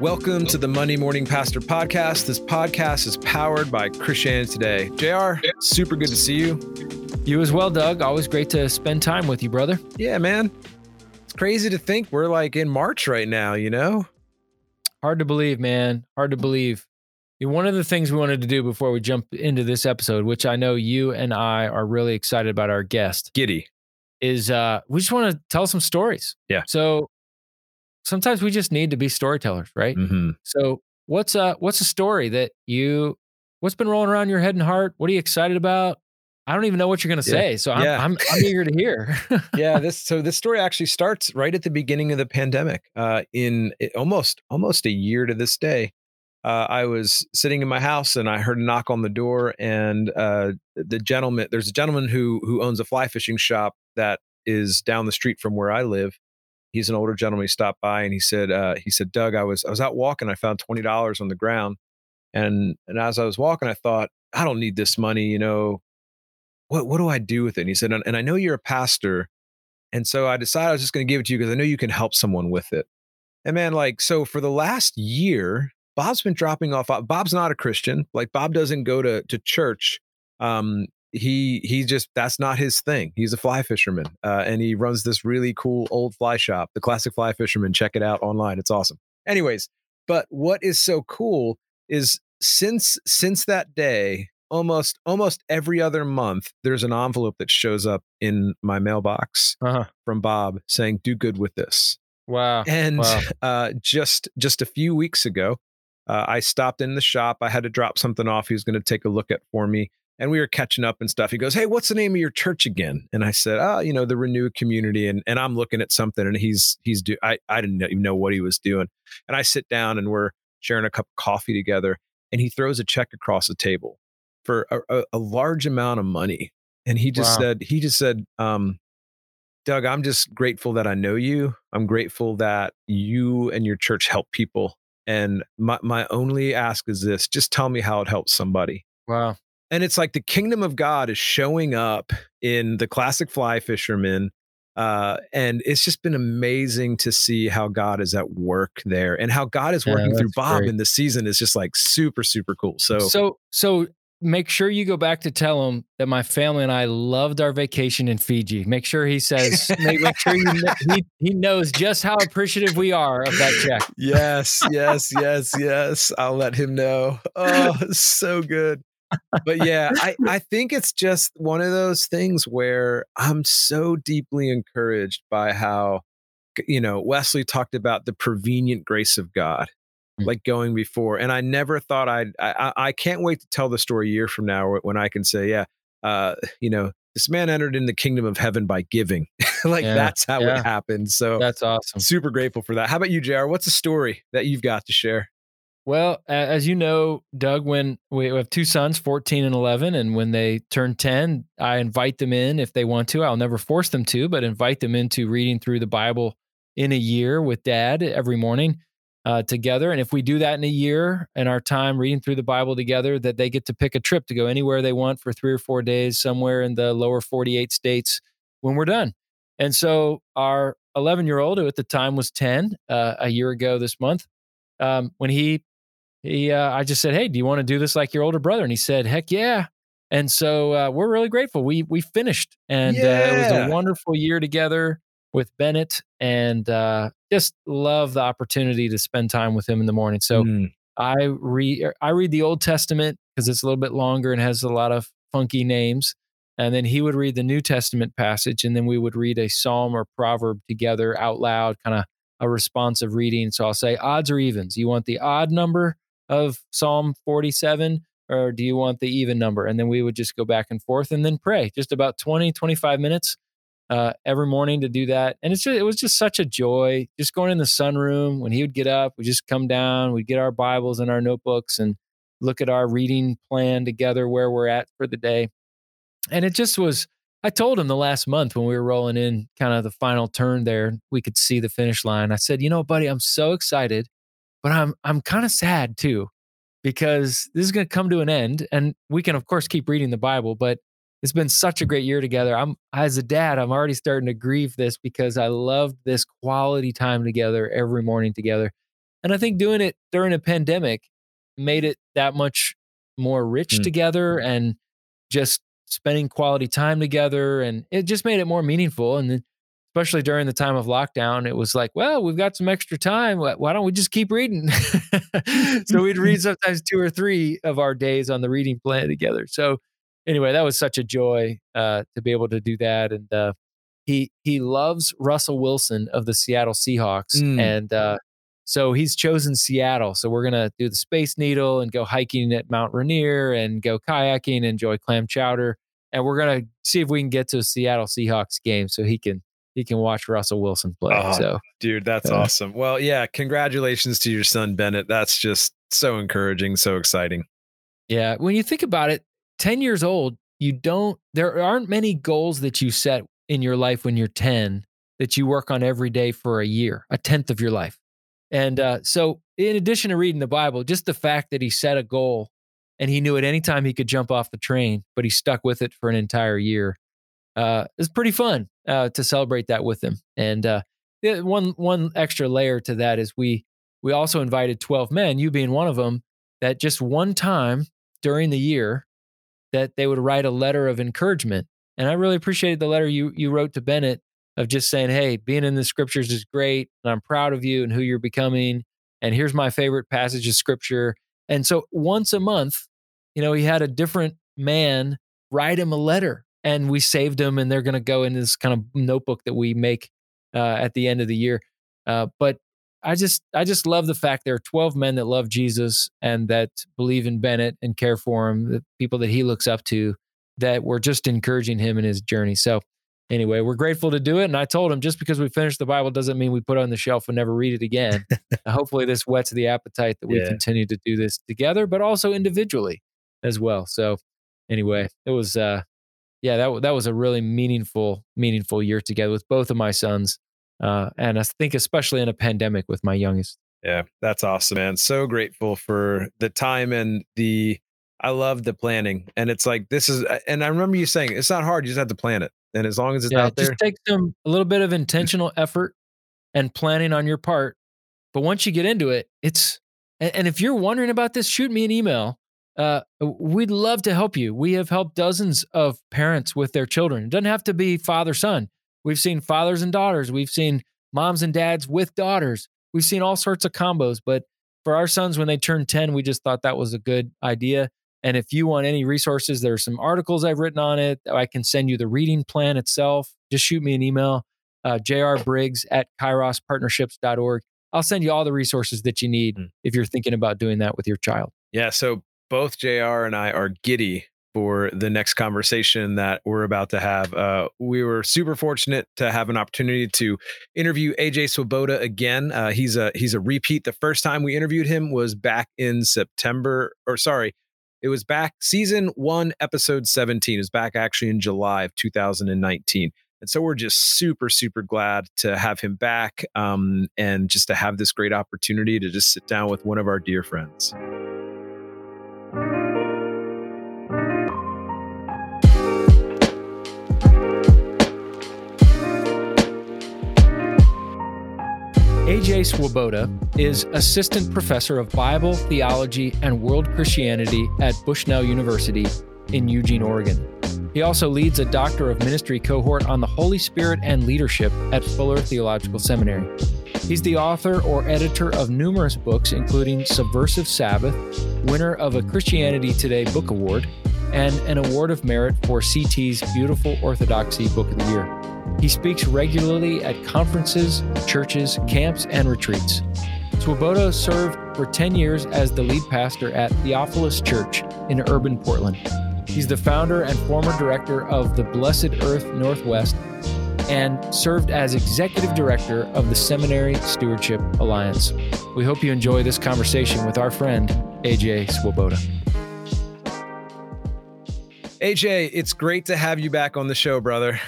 Welcome to the Monday Morning Pastor Podcast. This podcast is powered by Christianity Today. JR, super good to see you. You as well, Doug. Always great to spend time with you, brother. Yeah, man. It's crazy to think we're like in March right now, you know? Hard to believe, man. Hard to believe. One of the things we wanted to do before we jump into this episode, which I know you and I are really excited about our guest, Giddy. is uh, we just want to tell some stories. Yeah. So sometimes we just need to be storytellers, right? Mm-hmm. So what's a what's a story that you what's been rolling around your head and heart? What are you excited about? I don't even know what you're gonna Yeah. say. So I'm, Yeah. I'm I'm eager to hear. yeah, this so this story actually starts right at the beginning of the pandemic. Uh, in it, almost almost a year to this day, uh, I was sitting in my house and I heard a knock on the door, and uh, the gentleman there's a gentleman who who owns a fly fishing shop that is down the street from where I live. He's an older gentleman. He stopped by and he said, uh, he said, Doug, I was I was out walking. I found twenty dollars on the ground, and and as I was walking, I thought, I don't need this money. You know, what what do I do with it? And he said, and, I know you're a pastor. And so I decided I was just going to give it to you because I know you can help someone with it. And man, like, so for the last year, Bob's been dropping off. Bob's not a Christian. Like, Bob doesn't go to to church. Um, he he just that's not his thing. He's a fly fisherman, uh, and he runs this really cool old fly shop, the Classic Fly Fisherman. Check it out online. It's awesome. Anyways, but what is so cool is since since that day, almost almost every other month, there's an envelope that shows up in my mailbox uh-huh. from Bob saying, "Do good with this." Wow. And Wow. uh, just just a few weeks ago, uh, I stopped in the shop. I had to drop something off. He was going to take a look at for me, and we were catching up and stuff. He goes, "Hey, what's the name of your church again?" And I said, "Oh, you know, the Renew Community." And and I'm looking at something, and he's he's do. I I didn't even know what he was doing. And I sit down, and we're sharing a cup of coffee together, and he throws a check across the table for a, a, a large amount of money. And he just Wow. said, he just said, um, Doug, I'm just grateful that I know you. I'm grateful that you and your church help people. And my, my only ask is this just tell me how it helps somebody. Wow. And it's like the kingdom of God is showing up in the classic fly fisherman. Uh, and it's just been amazing to see how God is at work there and how God is Yeah, working through Bob great. in the season is just like super, super cool. So, So so make sure you go back to tell him that my family and I loved our vacation in Fiji. Make sure he says make, make sure you he he knows just how appreciative we are of that check. yes, yes, yes, yes. I'll let him know. Oh, so good. But yeah, I, I think it's just one of those things where I'm so deeply encouraged by how, you know, Wesley talked about the prevenient grace of God, Mm. like going before. And I never thought I'd, I, I I can't wait to tell the story a year from now when I can say, yeah, uh, you know, this man entered in the kingdom of heaven by giving. like Yeah, that's how yeah. it happened. So That's awesome. super grateful for that. How about you, JR? What's a story that you've got to share? Well, as you know, Doug, when we have two sons, 14 and 11, and when they turn 10, I invite them in if they want to. I'll never force them to, but invite them into reading through the Bible in a year with dad every morning uh, together. And if we do that in a year and our time reading through the Bible together, that they get to pick a trip to go anywhere they want for three or four days somewhere in the lower 48 states when we're done. And so our 11 year old, who at the time was 10 uh, a year ago this month, um, when he he uh, i just said hey do you want to do this like your older brother? And he said heck yeah. And so uh, we're really grateful. We we finished and uh, it was a wonderful year together with bennett and uh, just love the opportunity to spend time with him in the morning. So Mm, i read i read the old testament because it's a little bit longer and has a lot of funky names and then he would read the new testament passage and then we would read a psalm or proverb together out loud kind of a responsive reading. So i'll say odds or evens. You want the odd number of psalm 47 or do you want the even number? And then we would just go back and forth and then pray just about 20 25 minutes uh, every morning to do that. And it's just, it was just such a joy just going in the sunroom when he would get up we just come down we'd get our bibles and our notebooks and look at our reading plan together where we're at for the day. And it just was i told him the last month when we were rolling in kind of the final turn there we could see the finish line. I said you know buddy i'm so excited but i'm i'm kind of sad too because this is going to come to an end and we can of course keep reading the bible but it's been such a great year together i'm as a dad i'm already starting to grieve this because i loved this quality time together every morning together And I think doing it during a pandemic made it that much more rich Mm. together and just spending quality time together. And it just made it more meaningful. And then, especially during the time of lockdown, it was like, well, we've got some extra time. Why don't we just keep reading? so we'd read sometimes two or three of our days on the reading plan together. So anyway, that was such a joy uh, to be able to do that. And uh, he he loves Russell Wilson of the Seattle Seahawks, Mm. and uh, so he's chosen Seattle. So we're gonna do the Space Needle and go hiking at Mount Rainier and go kayaking, enjoy clam chowder, and we're gonna see if we can get to a Seattle Seahawks game so he can he can watch Russell Wilson play. Oh, so Dude, that's Uh, awesome. Well, yeah, congratulations to your son Bennett. That's just so encouraging, so exciting. Yeah, when you think about it, 10 years old, you don't there aren't many goals that you set in your life when you're 10 that you work on every day for a year, a tenth of your life. And uh, so in addition to reading the Bible, just the fact that he set a goal and he knew at any time he could jump off the train, but he stuck with it for an entire year. Uh, pretty fun uh, to celebrate that with them. And uh, one one extra layer to that is we we also invited 12 men, you being one of them, that just one time during the year that they would write a letter of encouragement. And I really appreciated the letter you you wrote to Bennett of just saying, "Hey, being in the scriptures is great, and I'm proud of you and who you're becoming. And here's my favorite passage of scripture." And so once a month, you know, he had a different man write him a letter, and we saved them, and they're going to go in this kind of notebook that we make uh, at the end of the year. Uh, but I just I just love the fact there are 12 men that love Jesus and that believe in Bennett and care for him, the people that he looks up to, that were just encouraging him in his journey. So anyway, we're grateful to do it. And I told him just because we finished the Bible doesn't mean we put it on the shelf and never read it again. Uh, Hopefully this whets the appetite that we Yeah. continue to do this together, but also individually as well. So anyway, it was uh yeah, that that was a really meaningful meaningful year together with both of my sons. Uh, and I think especially in a pandemic with my youngest. Yeah, that's awesome, man. So grateful for the time and the I love the planning. And it's like this is and I remember you saying it's not hard, you just have to plan it. And as long as it's yeah, out there. just takes some a little bit of intentional effort and planning on your part. But once you get into it, it's and, and if you're wondering about this, shoot me an email. Uh, we'd love to help you. We have helped dozens of parents with their children. It doesn't have to be father son. We've seen fathers and daughters. We've seen moms and dads with daughters. We've seen all sorts of combos. But for our sons, when they turned 10, we just thought that was a good idea. And if you want any resources, there are some articles I've written on it. I can send you the reading plan itself. Just shoot me an email, uh, jrbriggs at kairospartnerships.org. I'll send you all the resources that you need Mm. if you're thinking about doing that with your child. Yeah, so both JR and I are giddy for the next conversation that we're about to have. Uh, we were super fortunate to have an opportunity to interview AJ Swoboda again. Uh, he's a he's a repeat. The first time we interviewed him was back in September, or sorry, it was back season one, episode 17. It was back actually in July of 2019. And so we're just super, super glad to have him back um, and just to have this great opportunity to just sit down with one of our dear friends. AJ Swoboda is assistant professor of Bible, theology, and world Christianity at Bushnell University in Eugene, Oregon. He also leads a Doctor of Ministry cohort on the Holy Spirit and leadership at Fuller Theological Seminary. He's the author or editor of numerous books, including Subversive Sabbath, winner of a Christianity Today Book Award, and an Award of Merit for CT's Beautiful Orthodoxy Book of the Year. He speaks regularly at conferences, churches, camps, and retreats. Swoboda served for 10 years as the lead pastor at Theophilus Church in urban Portland. He's the founder and former director of the Blessed Earth Northwest and served as executive director of the Seminary Stewardship Alliance. We hope you enjoy this conversation with our friend, AJ Swoboda. AJ, it's great to have you back on the show, brother.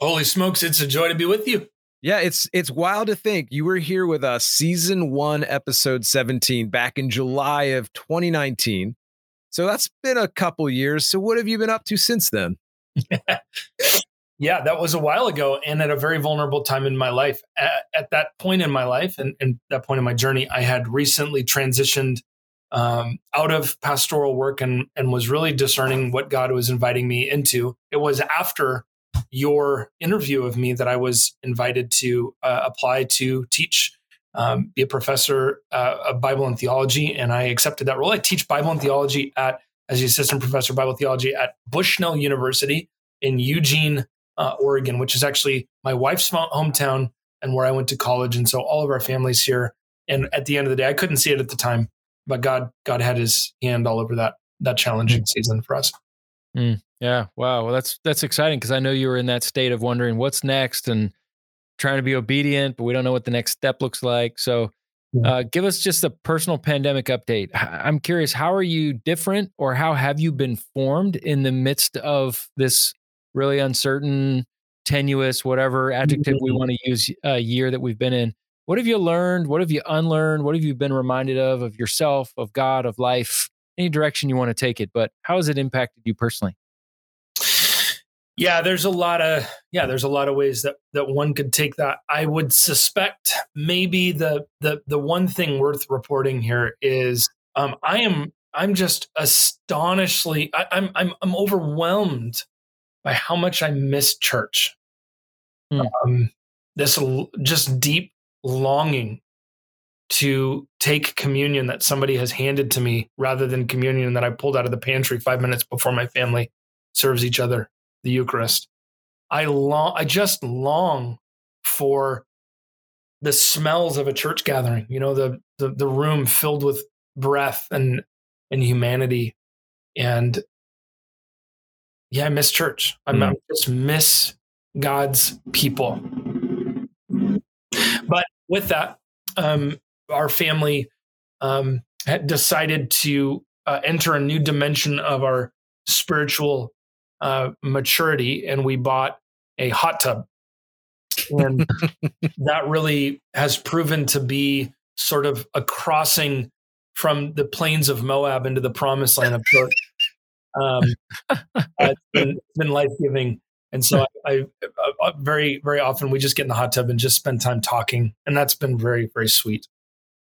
Holy smokes, it's a joy to be with you. Yeah, it's it's wild to think you were here with us season 1 episode 17 back in July of 2019. So that's been a couple years. So what have you been up to since then? Yeah, that was a while ago and at a very vulnerable time in my life. At, at that point in my life and, and, that point in my journey, I had recently transitioned um, out of pastoral work and, and was really discerning what God was inviting me into. It was after your interview of me that I was invited to uh, apply to teach, um, be a professor uh, of Bible and theology, and I accepted that role. I teach Bible and theology at as the assistant professor of Bible theology at Bushnell University in Eugene, uh, Oregon, which is actually my wife's hometown and where I went to college. And so all of our families here. And at the end of the day, I couldn't see it at the time, but God, God had His hand all over that that challenging mm. season for us. Mm, yeah. Wow. Well, that's that's exciting because I know you were in that state of wondering what's next and trying to be obedient, but we don't know what the next step looks like. So, uh, give us just a personal pandemic update. I'm curious, how are you different, or how have you been formed in the midst of this really uncertain, tenuous, whatever adjective we mm-hmm. want to use, uh, year that we've been in? What have you learned? What have you unlearned? What have you been reminded of of yourself, of God, of life? Any direction you want to take it, but how has it impacted you personally? Yeah, there's a lot of yeah, there's a lot of ways that that one could take that. I would suspect maybe the the the one thing worth reporting here is um, I am I'm just astonishingly I, I'm I'm I'm overwhelmed by how much I miss church. Hmm. Um, this just deep longing to take communion that somebody has handed to me rather than communion that I pulled out of the pantry five minutes before my family serves each other the Eucharist. I long, I just long for the smells of a church gathering. You know, the the, the room filled with breath and and humanity, and yeah, I miss church. I mm. just miss God's people. But with that, um, our family um, had decided to uh, enter a new dimension of our spiritual uh, maturity and we bought a hot tub. And that really has proven to be sort of a crossing from the plains of Moab into the promised land of church. Um, it's been, been life giving. And so I, I, I, uh, very, very often we just get in the hot tub and just spend time talking. And that's been very, very sweet.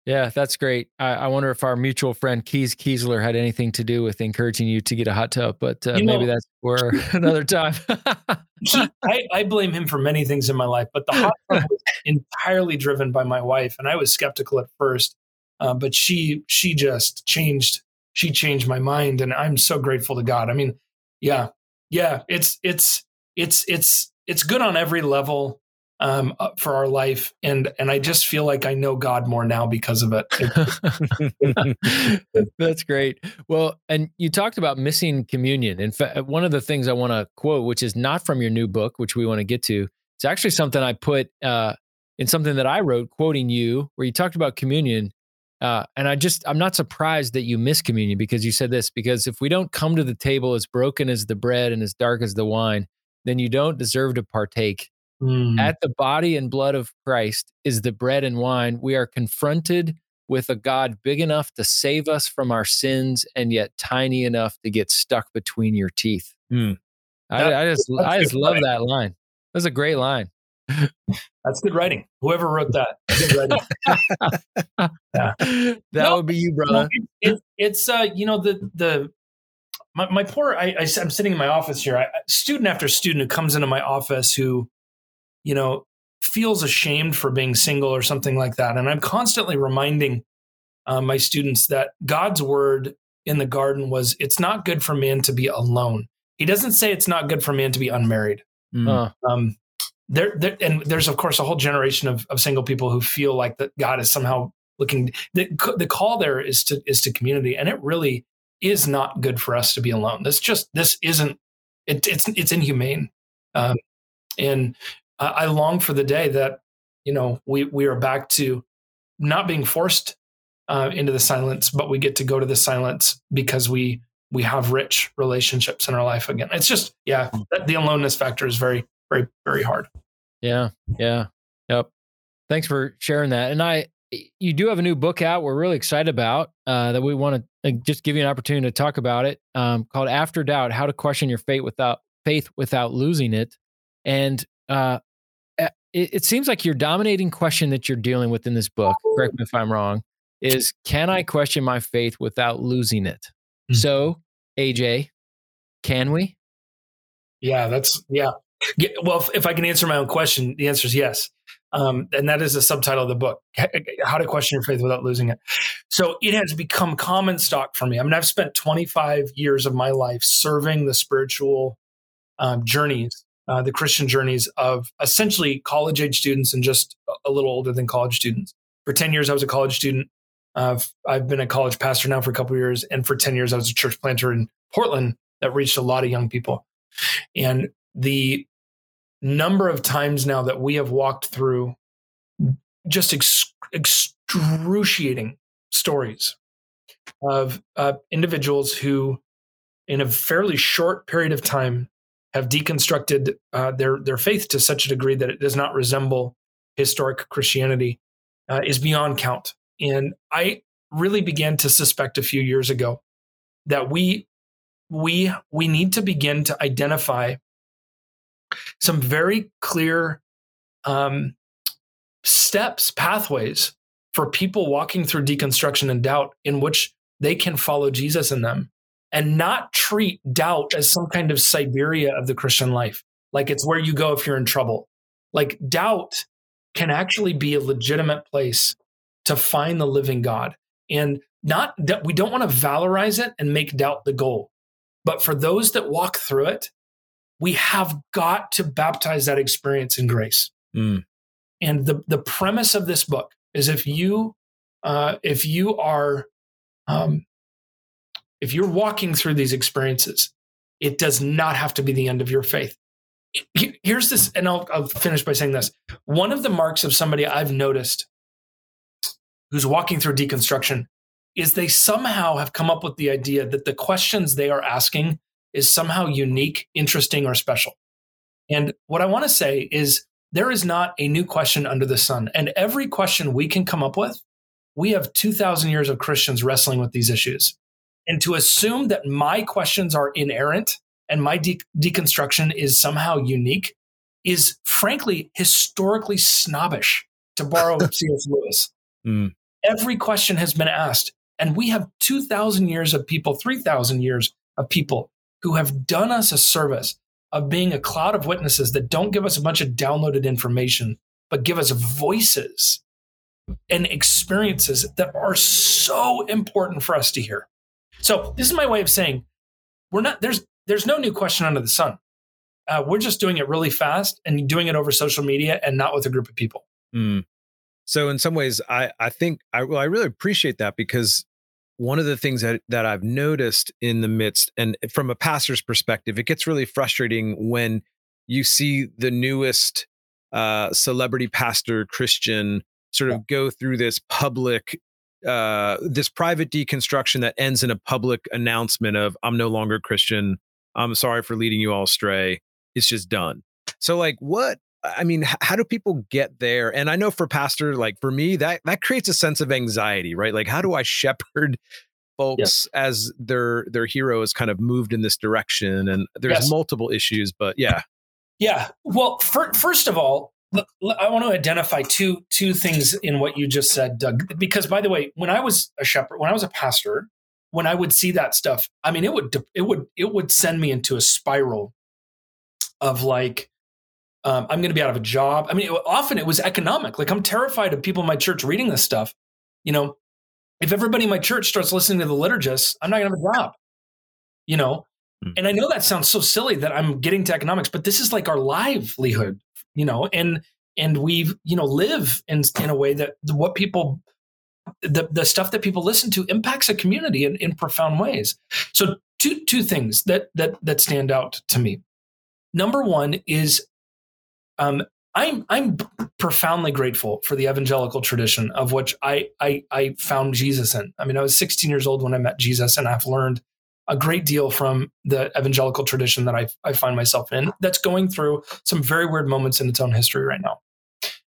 Yeah, that's great. I, I, wonder if our mutual friend Keys Kiesler had anything to do with encouraging you to get a hot tub, but uh, maybe know, that's for another time. I, I, blame him for many things in my life, but the hot tub was entirely driven by my wife, and I was skeptical at first, uh, but she she just changed. She changed my mind, and I'm so grateful to God. I mean, yeah, yeah, it's it's it's it's it's good on every level um, uh, for our life, and and I just feel like I know God more now because of it. That's great. Well, and you talked about missing communion. In fact, one of the things I want to quote, which is not from your new book, which we want to get to, it's actually something I put uh, in something that I wrote, quoting you, where you talked about communion. Uh, and I just, I'm not surprised that you miss communion because you said this. Because if we don't come to the table as broken as the bread and as dark as the wine, then you don't deserve to partake. Mm. At the body and blood of Christ is the bread and wine. We are confronted with a God big enough to save us from our sins and yet tiny enough to get stuck between your teeth. Mm. I, I, just I just love that line. That's a great line. That's good writing. Whoever wrote that, yeah. that no, would be you, brother. it, it, it's uh, you know the the my, my poor I, I am sitting in my office here. I, student after student who comes into my office who you know, feels ashamed for being single or something like that. And I'm constantly reminding uh, my students that God's word in the garden was, it's not good for man to be alone. He doesn't say it's not good for man to be unmarried. Mm. Um, there, there, and there's of course a whole generation of, of single people who feel like that God is somehow looking. The, the call there is to is to community, and it really is not good for us to be alone. This just this isn't. It, it's it's inhumane, um, and I long for the day that you know we we are back to not being forced uh, into the silence, but we get to go to the silence because we we have rich relationships in our life again. It's just yeah, hmm. the aloneness factor is very very very hard. Yeah, yeah, yep. Thanks for sharing that. And I, you do have a new book out. We're really excited about uh, that. We want to uh, just give you an opportunity to talk about it. Um, called After Doubt: How to Question Your Faith Without Faith Without Losing It. And uh, it, it seems like your dominating question that you're dealing with in this book, correct me if I'm wrong, is can I question my faith without losing it? Mm-hmm. So, AJ, can we? Yeah, that's, yeah. Well, if, if I can answer my own question, the answer is yes. Um, and that is the subtitle of the book how to question your faith without losing it so it has become common stock for me i mean i've spent 25 years of my life serving the spiritual um, journeys uh, the christian journeys of essentially college age students and just a little older than college students. For 10 years i was a college student. Uh, i've been a college pastor now for a couple years. And for 10 years i was a church planter in portland that reached a lot of young people. And the number of times now that we have walked through just ex- excruciating stories of uh, individuals who, in a fairly short period of time, have deconstructed uh, their their faith to such a degree that it does not resemble historic Christianity uh, is beyond count. And I really began to suspect a few years ago that we we we need to begin to identify some very clear um, steps, pathways for people walking through deconstruction and doubt in which they can follow Jesus in them and not treat doubt as some kind of Siberia of the Christian life. Like it's where you go if you're in trouble. Like doubt can actually be a legitimate place to find the living God. And not that we don't want to valorize it and make doubt the goal. But for those that walk through it, we have got to baptize that experience in grace. Mm. And the, the premise of this book is if you uh, if you are um, if you're walking through these experiences, it does not have to be the end of your faith. Here's this, and I'll, I'll finish by saying this. One of the marks of somebody I've noticed who's walking through deconstruction is they somehow have come up with the idea that the questions they are asking is somehow unique, interesting, or special. And what I want to say is there is not a new question under the sun. And every question we can come up with, we have 2,000 years of Christians wrestling with these issues. And to assume that my questions are inerrant and my de- deconstruction is somehow unique is frankly historically snobbish, to borrow C.S. Lewis. Mm. Every question has been asked. And we have 2,000 years of people, 3,000 years of people who have done us a service of being a cloud of witnesses that don't give us a bunch of downloaded information, but give us voices and experiences that are so important for us to hear. So this is my way of saying we're not there's there's no new question under the sun. Uh, we're just doing it really fast and doing it over social media and not with a group of people. Mm. So in some ways, I I think I well I really appreciate that because one of the things that, that I've noticed in the midst, and from a pastor's perspective, it gets really frustrating when you see the newest uh, celebrity pastor Christian sort of go through this public, uh, this private deconstruction that ends in a public announcement of "I'm no longer Christian. I'm sorry for leading you all astray. It's just done." So, like, what I mean, how do people get there? And I know for pastor, like for me, that that creates a sense of anxiety, right? Like, how do I shepherd folks yeah. as their their hero is kind of moved in this direction? And there's yes. multiple issues, but yeah, yeah. Well, for, first of all, I want to identify two two things in what you just said, Doug. Because by the way, when I was a shepherd, when I was a pastor, when I would see that stuff, I mean, it would it would it would send me into a spiral of like um, I'm going to be out of a job. I mean, it, often it was economic. Like I'm terrified of people in my church reading this stuff. You know, if everybody in my church starts listening to the liturgists, I'm not going to have a job. You know, hmm. and I know that sounds so silly that I'm getting to economics, but this is like our livelihood. You know, and and we you know live in in a way that what people the the stuff that people listen to impacts a community in, in profound ways. So two two things that that that stand out to me. Number one is um, I'm I'm profoundly grateful for the evangelical tradition of which I, I I found Jesus in. I mean, I was 16 years old when I met Jesus, and I've learned a great deal from the evangelical tradition that I I find myself in. That's going through some very weird moments in its own history right now.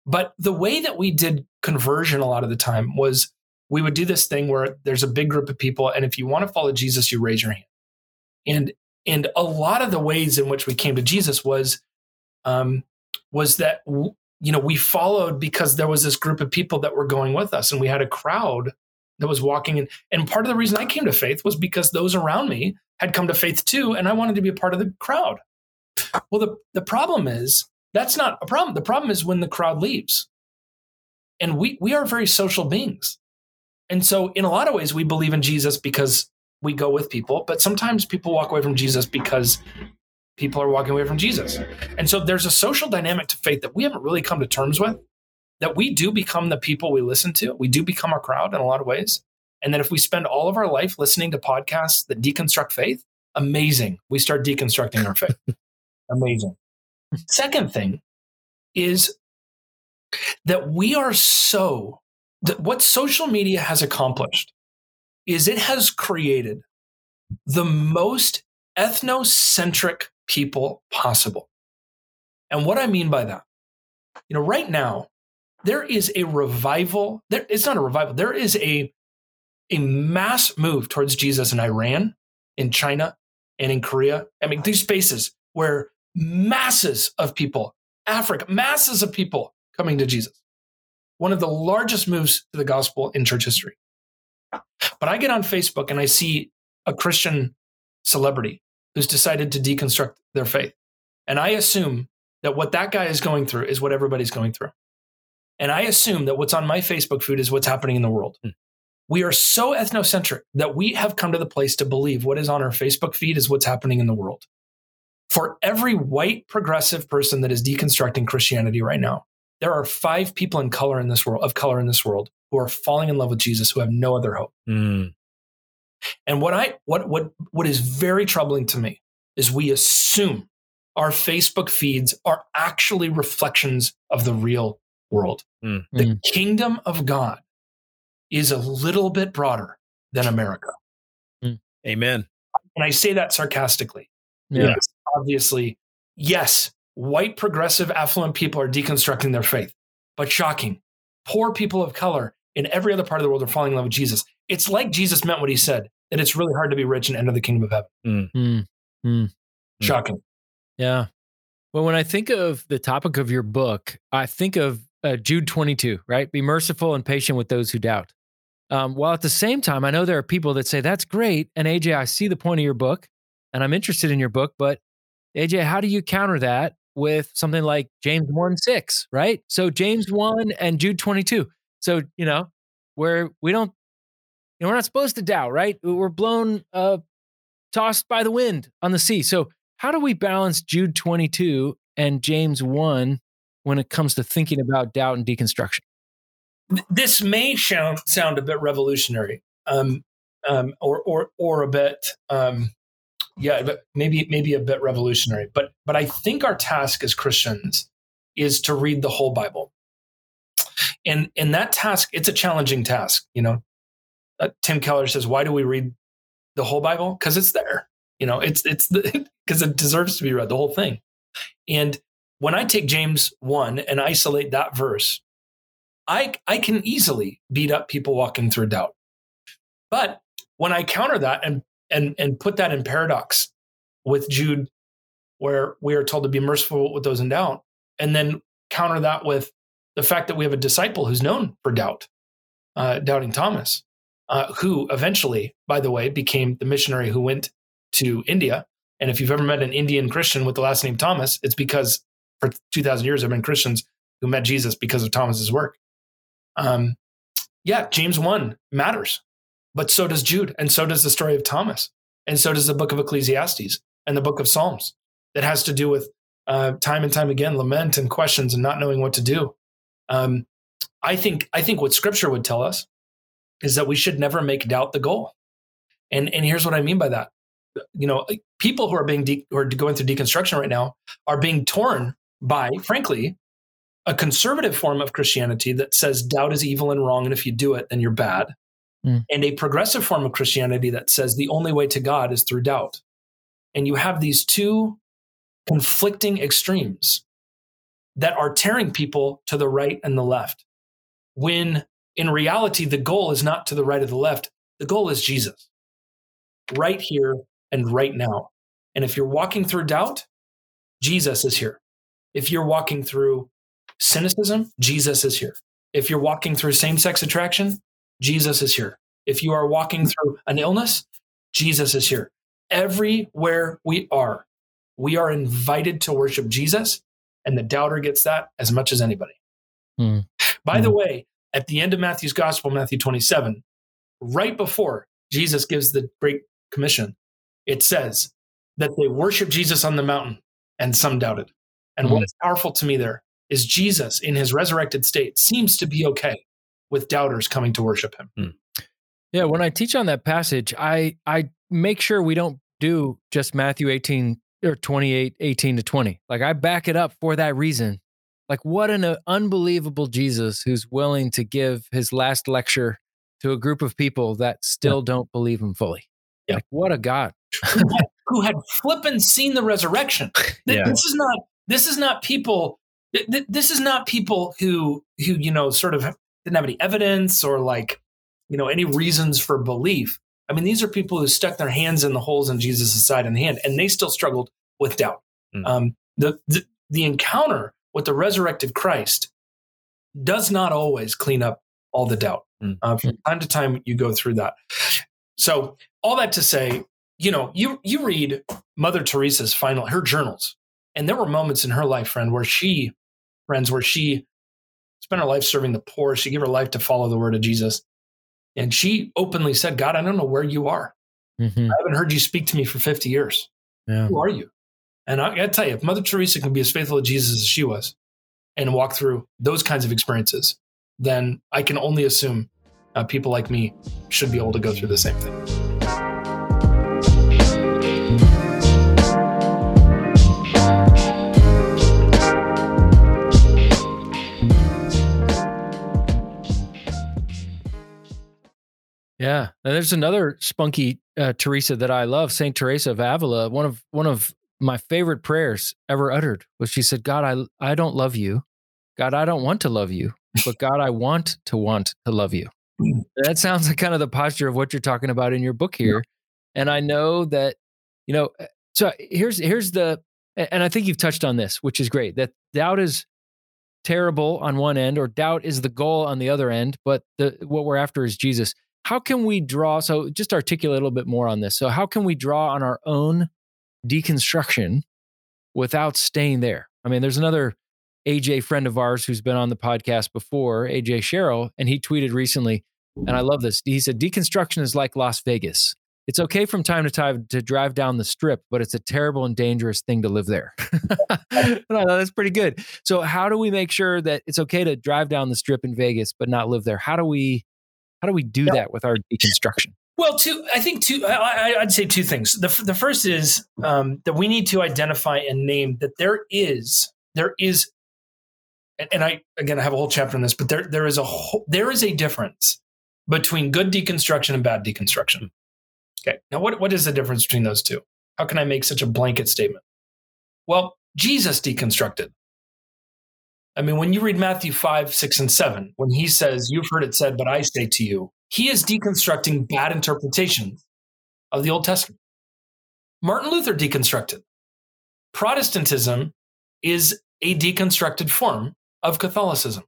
But the way that we did conversion a lot of the time was we would do this thing where there's a big group of people, and if you want to follow Jesus, you raise your hand. And and a lot of the ways in which we came to Jesus was um, was that you know we followed because there was this group of people that were going with us, and we had a crowd that was walking in. And part of the reason I came to faith was because those around me had come to faith too, and I wanted to be a part of the crowd. Well, the the problem is that's not a problem. The problem is when the crowd leaves, and we we are very social beings. And so, in a lot of ways, we believe in Jesus because we go with people, but sometimes people walk away from Jesus because people are walking away from Jesus. And so there's a social dynamic to faith that we haven't really come to terms with, that we do become the people we listen to. We do become a crowd in a lot of ways. And that if we spend all of our life listening to podcasts that deconstruct faith, amazing. We start deconstructing our faith. amazing. Second thing is that we are so, that what social media has accomplished is it has created the most ethnocentric people possible. And what I mean by that, you know, right now, there is a revival. There, it's not a revival. There is a, a mass move towards Jesus in Iran, in China, and in Korea. I mean, these spaces where masses of people, Africa, masses of people coming to Jesus. One of the largest moves to the gospel in church history. But I get on Facebook and I see a Christian celebrity who's decided to deconstruct their faith. And I assume that what that guy is going through is what everybody's going through. And I assume that what's on my Facebook feed is what's happening in the world. Hmm. We are so ethnocentric that we have come to the place to believe what is on our Facebook feed is what's happening in the world. For every white progressive person that is deconstructing Christianity right now, there are five people in color in this world of color in this world who are falling in love with Jesus who have no other hope. Mm. And what I what what what is very troubling to me is we assume our Facebook feeds are actually reflections of the real world. Mm. The mm. kingdom of God is a little bit broader than America. Mm. Amen. And I say that sarcastically. Yeah. Obviously, yes, white progressive affluent people are deconstructing their faith, but shocking. Poor people of color in every other part of the world are falling in love with Jesus. It's like Jesus meant what he said that it's really hard to be rich and enter the kingdom of heaven. Mm. Mm. Mm. Shocking. Yeah. Well, when I think of the topic of your book, I think of uh, Jude 22, right? Be merciful and patient with those who doubt. Um, while at the same time, I know there are people that say, that's great. And AJ, I see the point of your book and I'm interested in your book, but AJ, how do you counter that with something like James 1 6, right? So James 1 and Jude 22. So, you know, where we don't, you know, we're not supposed to doubt, right? We're blown, uh, tossed by the wind on the sea. So, how do we balance Jude 22 and James 1 when it comes to thinking about doubt and deconstruction? This may sound, sound a bit revolutionary, um, um, or, or, or a bit, um, yeah, but maybe maybe a bit revolutionary. But but I think our task as Christians is to read the whole Bible. And and that task it's a challenging task you know? Uh, tim keller says why do we read the whole bible? Because it's there. You know it's it's because it deserves to be read the whole thing. And when i take james 1 and isolate that verse i i can easily beat up people walking through doubt but when i counter that and and and put that in paradox with jude where we are told to be merciful with those in doubt and then counter that with the fact that we have a disciple who's known for doubt, uh, doubting Thomas, uh, who eventually, by the way, became the missionary who went to India. And if you've ever met an Indian Christian with the last name Thomas, it's because for 2,000 years have been Christians who met Jesus because of Thomas's work. Um, yeah, James 1 matters, but so does Jude, and so does the story of Thomas, and so does the book of Ecclesiastes and the book of Psalms that has to do with uh, time and time again lament and questions and not knowing what to do. Um, I think I think what Scripture would tell us is that we should never make doubt the goal. And and here's what I mean by that. You know, people who are being de- who are going through deconstruction right now are being torn by, frankly, a conservative form of Christianity that says doubt is evil and wrong, and if you do it, then you're bad. Mm. And a progressive form of Christianity that says the only way to God is through doubt. And you have these two conflicting extremes that are tearing people to the right and the left. When in reality, the goal is not to the right or the left, the goal is Jesus, right here and right now. And if you're walking through doubt, Jesus is here. If you're walking through cynicism, Jesus is here. If you're walking through same sex attraction, Jesus is here. If you are walking through an illness, Jesus is here. Everywhere we are, we are invited to worship Jesus, and the doubter gets that as much as anybody. Hmm. By hmm. the way, at the end of Matthew's gospel, Matthew 27, right before Jesus gives the Great Commission, it says that they worship Jesus on the mountain and some doubted. And mm. what is powerful to me there is Jesus in his resurrected state seems to be okay with doubters coming to worship him. Mm. Yeah, when I teach on that passage, I I make sure we don't do just Matthew 18 or 28 18 to 20. Like I back it up for that reason. Like what an uh, unbelievable Jesus who's willing to give his last lecture to a group of people that still yeah. don't believe him fully. Yeah. Like what a God. who, had, who had flippin' seen the resurrection. Yeah. This is not this is not people this is not people who who you know sort of didn't have any evidence or like you know any reasons for belief. I mean these are people who stuck their hands in the holes in jesus' side and hand and they still struggled with doubt. Mm. um, the, the the encounter with the resurrected christ does not always clean up all the doubt. Mm. uh, from time to time you go through that. So all that to say you know you you read mother teresa's final her journals and there were moments in her life friend where she friends where she spent her life serving the poor. She gave her life to follow the word of Jesus. And she openly said, God, I don't know where you are. Mm-hmm. I haven't heard you speak to me for 50 years. Yeah. Who are you? And I gotta tell you, if Mother Teresa can be as faithful to Jesus as she was and walk through those kinds of experiences, then I can only assume uh, people like me should be able to go through the same thing. Yeah, and there's another spunky uh, Teresa that I love, Saint Teresa of Avila. One of one of my favorite prayers ever uttered was she said, "God, I I don't love you, God, I don't want to love you, but God, I want to want to love you." that sounds like kind of the posture of what you're talking about in your book here, yeah. and I know that you know. Uh, so here's here's the, and I think you've touched on this, which is great. That doubt is terrible on one end, or doubt is the goal on the other end, but the what we're after is Jesus how can we draw? So, just articulate a little bit more on this. So, how can we draw on our own deconstruction without staying there? I mean, there's another AJ friend of ours who's been on the podcast before, AJ Sherrill, and he tweeted recently, and I love this. He said, Deconstruction is like Las Vegas. It's okay from time to time to drive down the strip, but it's a terrible and dangerous thing to live there. that's pretty good. So, how do we make sure that it's okay to drive down the strip in Vegas, but not live there? How do we how do we do that with our deconstruction? Well, two, I think two, I, would say two things. The, the first is um, that we need to identify and name that there is, there is, and I, again, I have a whole chapter on this, but there, there is a, whole, there is a difference between good deconstruction and bad deconstruction. Okay. Now, what, what is the difference between those two? How can I make such a blanket statement? Well, Jesus deconstructed. I mean, when you read Matthew 5, 6, and 7, when he says, You've heard it said, but I say to you, he is deconstructing bad interpretations of the Old Testament. Martin Luther deconstructed. Protestantism is a deconstructed form of Catholicism.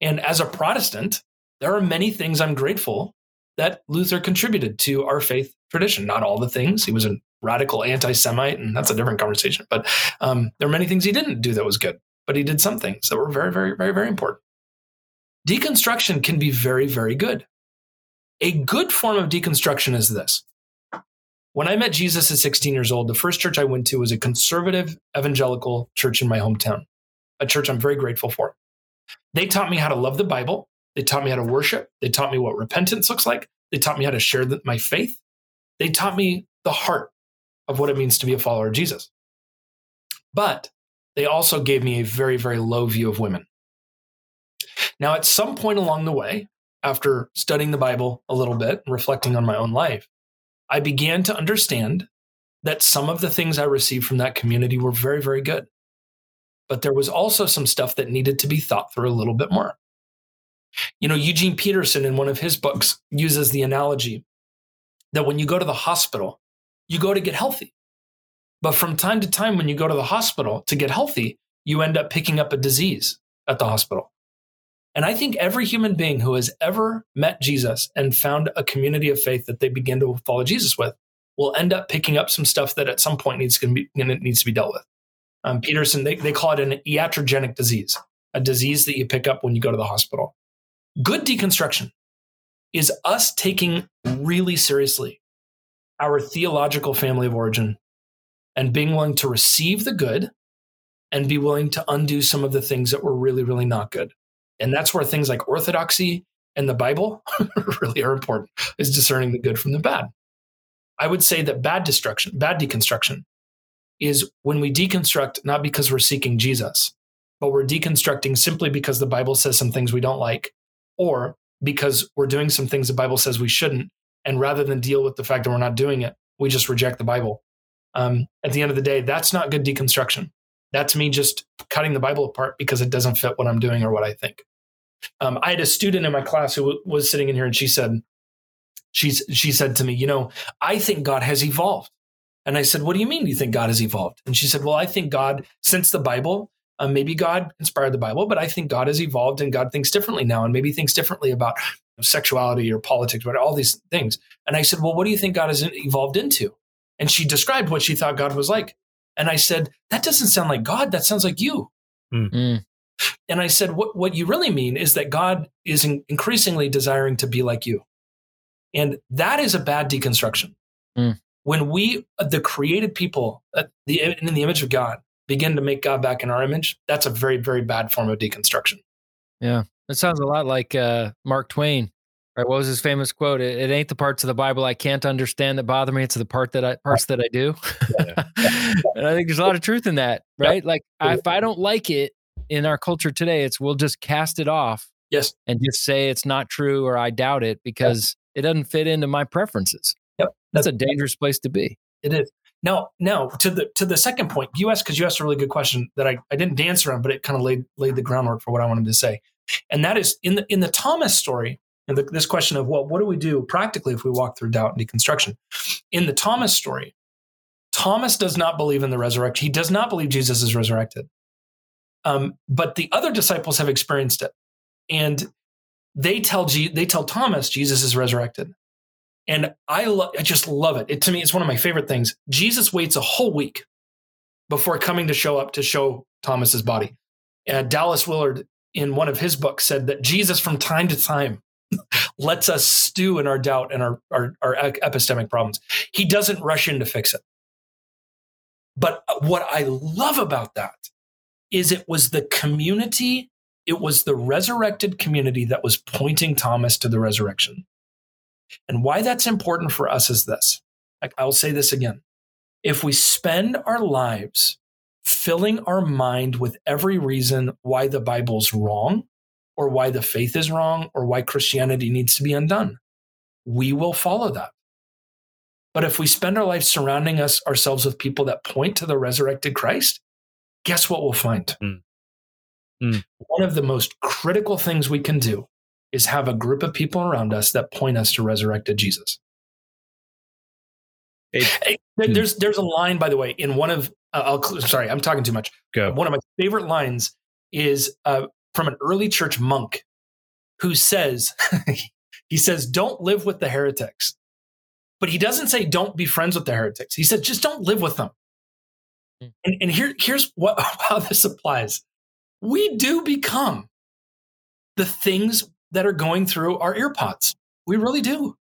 And as a Protestant, there are many things I'm grateful that Luther contributed to our faith tradition. Not all the things. He was a radical anti Semite, and that's a different conversation. But um, there are many things he didn't do that was good but he did some things that were very, very, very, very important. Deconstruction can be very, very good. A good form of deconstruction is this. When I met Jesus at 16 years old, the first church I went to was a conservative evangelical church in my hometown, a church I'm very grateful for. They taught me how to love the Bible. They taught me how to worship. They taught me what repentance looks like. They taught me how to share the, my faith. They taught me the heart of what it means to be a follower of Jesus. But they also gave me a very, very low view of women. Now, at some point along the way, after studying the Bible a little bit and reflecting on my own life, I began to understand that some of the things I received from that community were very, very good. But there was also some stuff that needed to be thought through a little bit more. You know, Eugene Peterson in one of his books uses the analogy that when you go to the hospital, you go to get healthy. But from time to time, when you go to the hospital to get healthy, you end up picking up a disease at the hospital. And I think every human being who has ever met Jesus and found a community of faith that they begin to follow Jesus with will end up picking up some stuff that at some point needs to be, needs to be dealt with. Um, Peterson, they, they call it an iatrogenic disease, a disease that you pick up when you go to the hospital. Good deconstruction is us taking really seriously our theological family of origin and being willing to receive the good and be willing to undo some of the things that were really, really not good. And that's where things like orthodoxy and the Bible really are important, is discerning the good from the bad. I would say that bad destruction, bad deconstruction is when we deconstruct not because we're seeking Jesus, but we're deconstructing simply because the Bible says some things we don't like, or because we're doing some things the Bible says we shouldn't. And rather than deal with the fact that we're not doing it, we just reject the Bible. Um, at the end of the day, that's not good deconstruction. That's me just cutting the Bible apart because it doesn't fit what I'm doing or what I think. Um, I had a student in my class who w- was sitting in here, and she said, she's she said to me, you know, I think God has evolved. And I said, what do you mean you think God has evolved? And she said, well, I think God, since the Bible, uh, maybe God inspired the Bible, but I think God has evolved and God thinks differently now, and maybe thinks differently about sexuality or politics, but all these things. And I said, well, what do you think God has evolved into? And she described what she thought God was like. And I said, that doesn't sound like God. That sounds like you. Mm. And I said, what, what you really mean is that God is in- increasingly desiring to be like you. And that is a bad deconstruction. Mm. When we, the created people, uh, the, in the image of God, begin to make God back in our image, that's a very, very bad form of deconstruction. Yeah. That sounds a lot like uh, Mark Twain. Right? What was his famous quote? It, it, ain't the parts of the Bible I can't understand that bother me. It's the part that I parts that I do. and I think there's a lot of truth in that, right? Like I, if I don't like it in our culture today, it's we'll just cast it off. Yes. And just say it's not true or I doubt it because it doesn't fit into my preferences. Yep. That's a dangerous place to be. It is. Now, now to the to the second point, you asked because you asked a really good question that I, I didn't dance around, but it kind of laid laid the groundwork for what I wanted to say, and that is in the in the Thomas story, and the, this question of well, what do we do practically if we walk through doubt and deconstruction? In the Thomas story, Thomas does not believe in the resurrection. He does not believe Jesus is resurrected, um, but the other disciples have experienced it, and they tell G- they tell Thomas Jesus is resurrected. And I, lo- I just love it. it. To me, it's one of my favorite things. Jesus waits a whole week before coming to show up to show Thomas's body. Uh, Dallas Willard, in one of his books, said that Jesus, from time to time, lets us stew in our doubt and our, our, our epistemic problems. He doesn't rush in to fix it. But what I love about that is it was the community, it was the resurrected community that was pointing Thomas to the resurrection. And why that's important for us is this. I'll say this again. If we spend our lives filling our mind with every reason why the Bible's wrong, or why the faith is wrong, or why Christianity needs to be undone, we will follow that. But if we spend our life surrounding us ourselves with people that point to the resurrected Christ, guess what we'll find? Mm. Mm. One of the most critical things we can do is have a group of people around us that point us to resurrected Jesus. It, hey, hmm. there's there's a line, by the way, in one of uh, I'll sorry, I'm talking too much. Go. One of my favorite lines is uh, from an early church monk who says he says, "Don't live with the heretics," but he doesn't say, "Don't be friends with the heretics." He said, "Just don't live with them." Hmm. And, and here here's what how this applies. We do become the things that are going through our earpods. We really do.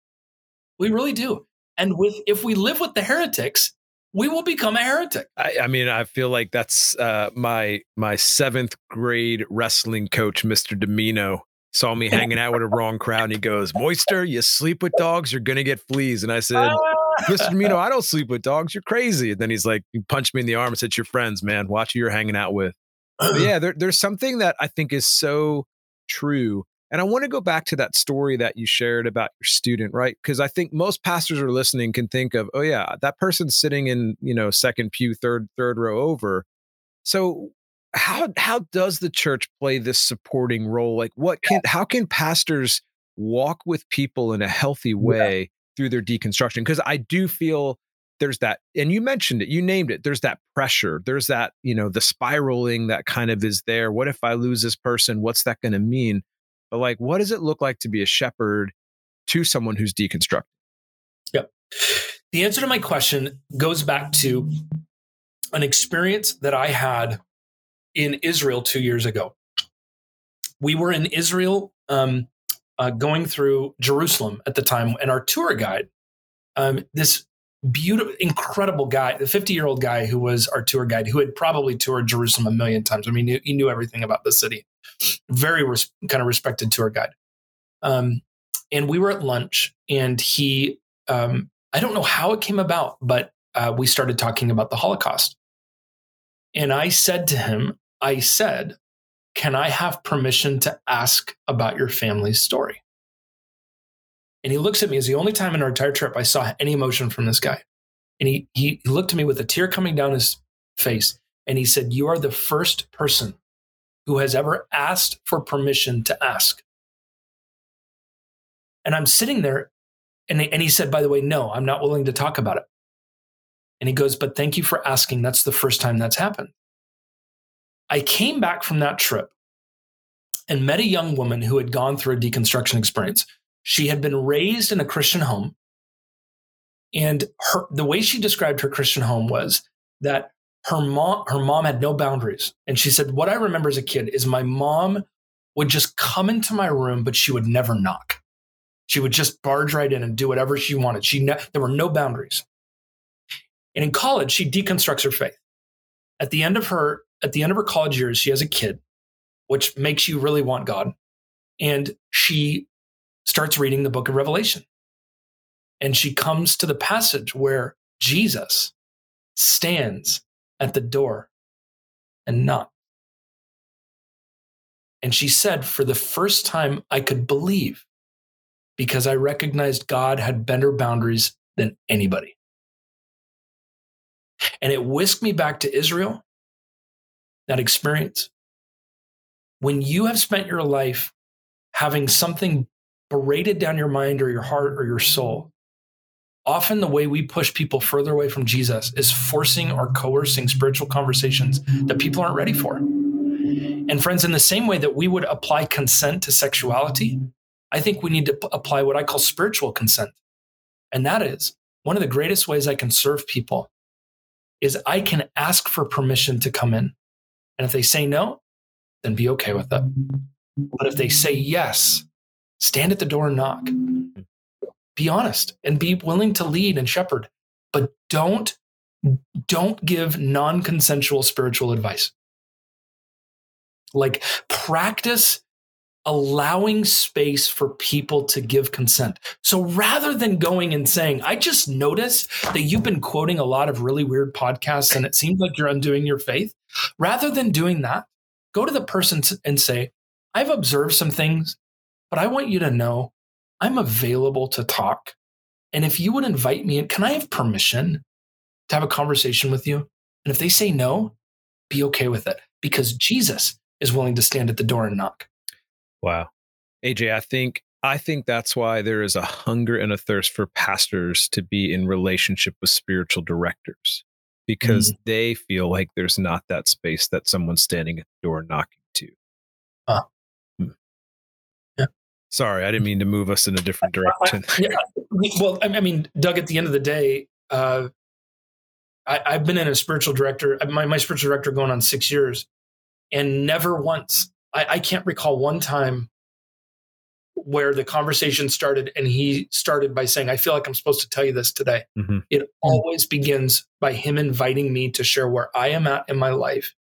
We really do. And with if we live with the heretics, we will become a heretic. I, I mean, I feel like that's uh, my my seventh grade wrestling coach, Mr. Domino, saw me hanging out with a wrong crowd, and he goes, "Moister, you sleep with dogs, you're gonna get fleas." And I said, "Mr. Domino, I don't sleep with dogs. You're crazy." And then he's like, he punched me in the arm and said, "Your friends, man. Watch who you're hanging out with." But yeah, there, there's something that I think is so true and I want to go back to that story that you shared about your student, right? Because I think most pastors are listening can think of, oh yeah, that person's sitting in, you know, second pew, third, third row over. So how how does the church play this supporting role? Like what can how can pastors walk with people in a healthy way yeah. through their deconstruction? Because I do feel there's that and you mentioned it you named it there's that pressure there's that you know the spiraling that kind of is there what if i lose this person what's that going to mean but like what does it look like to be a shepherd to someone who's deconstructed yep the answer to my question goes back to an experience that i had in israel two years ago we were in israel um, uh, going through jerusalem at the time and our tour guide um, this beautiful, incredible guy, the 50 year old guy who was our tour guide, who had probably toured Jerusalem a million times. I mean, he, he knew everything about the city. Very res- kind of respected tour guide. Um, and we were at lunch, and he, um, I don't know how it came about, but uh, we started talking about the Holocaust. And I said to him, I said, Can I have permission to ask about your family's story? And he looks at me as the only time in our entire trip I saw any emotion from this guy. And he, he looked at me with a tear coming down his face. And he said, You are the first person who has ever asked for permission to ask. And I'm sitting there, and, and he said, By the way, no, I'm not willing to talk about it. And he goes, But thank you for asking. That's the first time that's happened. I came back from that trip and met a young woman who had gone through a deconstruction experience. She had been raised in a Christian home. And her, the way she described her Christian home was that her mom, her mom had no boundaries. And she said, What I remember as a kid is my mom would just come into my room, but she would never knock. She would just barge right in and do whatever she wanted. She ne- there were no boundaries. And in college, she deconstructs her faith. At the end of her at the end of her college years, she has a kid, which makes you really want God. And she starts reading the book of Revelation. And she comes to the passage where Jesus stands at the door and knocks. And she said, For the first time, I could believe because I recognized God had better boundaries than anybody. And it whisked me back to Israel, that experience. When you have spent your life having something berated down your mind or your heart or your soul. Often, the way we push people further away from Jesus is forcing or coercing spiritual conversations that people aren't ready for. And, friends, in the same way that we would apply consent to sexuality, I think we need to p- apply what I call spiritual consent. And that is one of the greatest ways I can serve people is I can ask for permission to come in. And if they say no, then be okay with it. But if they say yes, stand at the door and knock. Be honest and be willing to lead and shepherd, but don't don't give non-consensual spiritual advice. Like practice allowing space for people to give consent. So rather than going and saying, I just noticed that you've been quoting a lot of really weird podcasts and it seems like you're undoing your faith, rather than doing that, go to the person and say, I've observed some things but I want you to know I'm available to talk. And if you would invite me in, can I have permission to have a conversation with you? And if they say no, be okay with it because Jesus is willing to stand at the door and knock. Wow. AJ, I think I think that's why there is a hunger and a thirst for pastors to be in relationship with spiritual directors because mm. they feel like there's not that space that someone's standing at the door knocking to. Sorry, I didn't mean to move us in a different direction. yeah, well, I mean, Doug, at the end of the day, uh, I, have been in a spiritual director, my, my spiritual director going on six years, and never once, I, I can't recall one time where the conversation started and he started by saying, I feel like I'm supposed to tell you this today. Mm-hmm. It always begins by him inviting me to share where I am at in my life.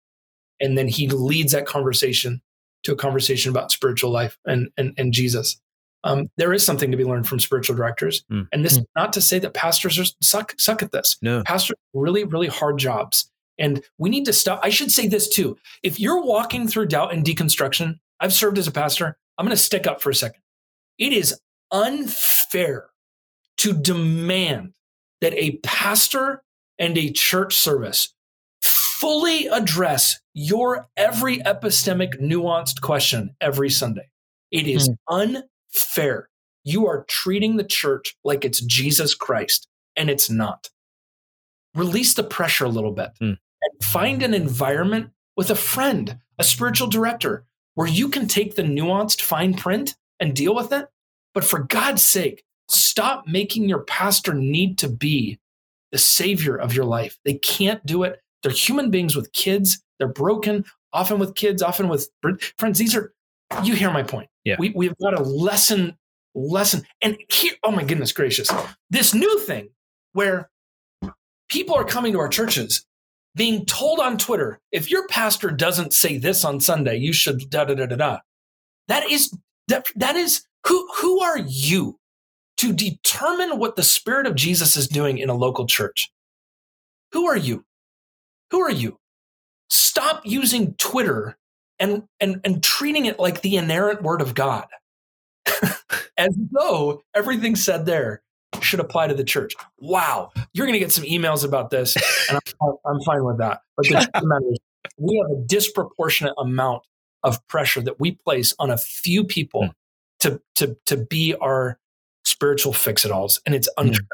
And then he leads that conversation to a conversation about spiritual life and and, and Jesus. Um, there is something to be learned from spiritual directors, mm. and this mm. not to say that pastors are suck suck at this. No, pastors really really hard jobs, and we need to stop. I should say this too: if you're walking through doubt and deconstruction, I've served as a pastor. I'm going to stick up for a second. It is unfair to demand that a pastor and a church service fully address your every epistemic nuanced question every Sunday. It is mm. unfair. You are treating the church like it's Jesus Christ, and it's not. release the pressure a little bit Hmm. and find an environment with a friend, a spiritual director, where you can take the nuanced fine print and deal with it. But for God's sake, stop making your pastor need to be the savior of your life. They can't do it. They're human beings with kids. They're broken, often with kids, often with friends. These are, you hear my point. Yeah. We, we've got a lesson, lesson. And here, oh my goodness gracious, this new thing where people are coming to our churches being told on Twitter, if your pastor doesn't say this on Sunday, you should da da da da da. That is that that is who who are you to determine what the spirit of Jesus is doing in a local church? Who are you? Who are you? Stop using Twitter and and and treating it like the inerrant word of God. As though everything said there should apply to the church. Wow, you're going to get some emails about this, and I'm, I'm fine with that. But the the matter is, we have a disproportionate amount of pressure that we place on a few people hmm. to to to be our spiritual fix-it-alls, and it's hmm. unfair.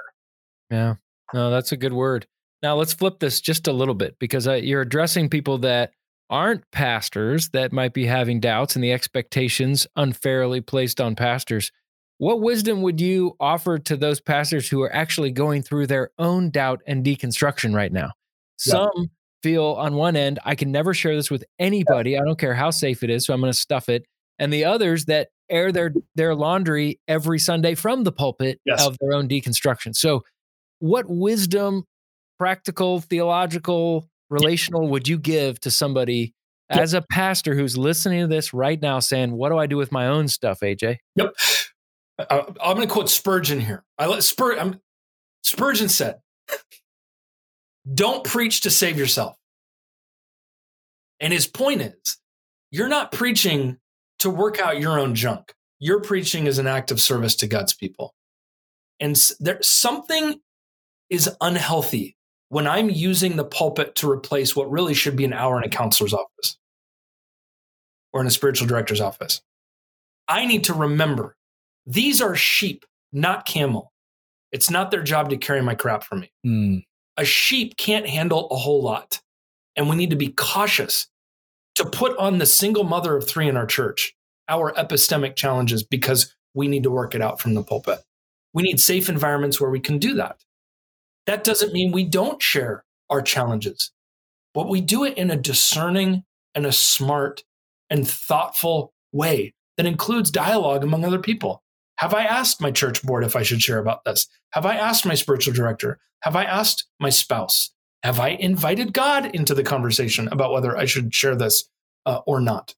Yeah, no, that's a good word. Now let's flip this just a little bit because uh, you're addressing people that aren't pastors that might be having doubts and the expectations unfairly placed on pastors. What wisdom would you offer to those pastors who are actually going through their own doubt and deconstruction right now? Yeah. Some feel on one end, I can never share this with anybody. I don't care how safe it is, so I'm going to stuff it. And the others that air their their laundry every Sunday from the pulpit Yes. of their own deconstruction. So, what wisdom, practical, theological, relational, would you give to somebody Yeah. as a pastor who's listening to this right now, saying, "What do I do with my own stuff?" AJ. Yep. I, I'm going to quote Spurgeon here. I let Spur, I'm, Spurgeon said, "Don't preach to save yourself." And his point is, you're not preaching to work out your own junk. You're preaching is an act of service to God's people. And there something is unhealthy when I'm using the pulpit to replace what really should be an hour in a counselor's office or in a spiritual director's office. I need to remember these are sheep, not camel. It's not their job to carry my crap for me. Hmm. A sheep can't handle a whole lot. And we need to be cautious to put on the single mother of three in our church our epistemic challenges because we need to work it out from the pulpit. We need safe environments where we can do that. That doesn't mean we don't share our challenges, but we do it in a discerning and a smart and thoughtful way that includes dialogue among other people. Have I asked my church board if I should share about this? Have I asked my spiritual director? Have I asked my spouse? Have I invited God into the conversation about whether I should share this uh, or not?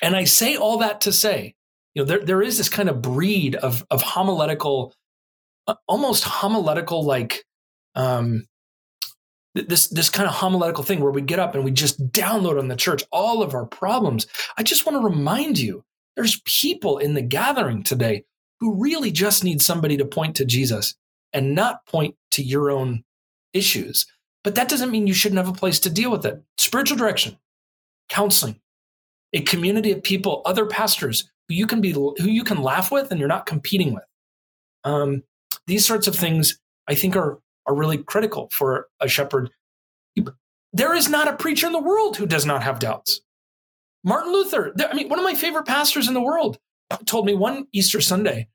And I say all that to say, you know, there, there is this kind of breed of, of homiletical, uh, almost homiletical like um, this this kind of homiletical thing where we get up and we just download on the church all of our problems. I just want to remind you, there's people in the gathering today who really just need somebody to point to Jesus and not point to your own issues. But that doesn't mean you shouldn't have a place to deal with it. Spiritual direction, counseling, a community of people, other pastors who you can be who you can laugh with and you're not competing with. Um, these sorts of things I think are are really critical for a shepherd. There is not a preacher in the world who does not have doubts. Martin Luther, I mean, one of my favorite pastors in the world, told me one Easter Sunday,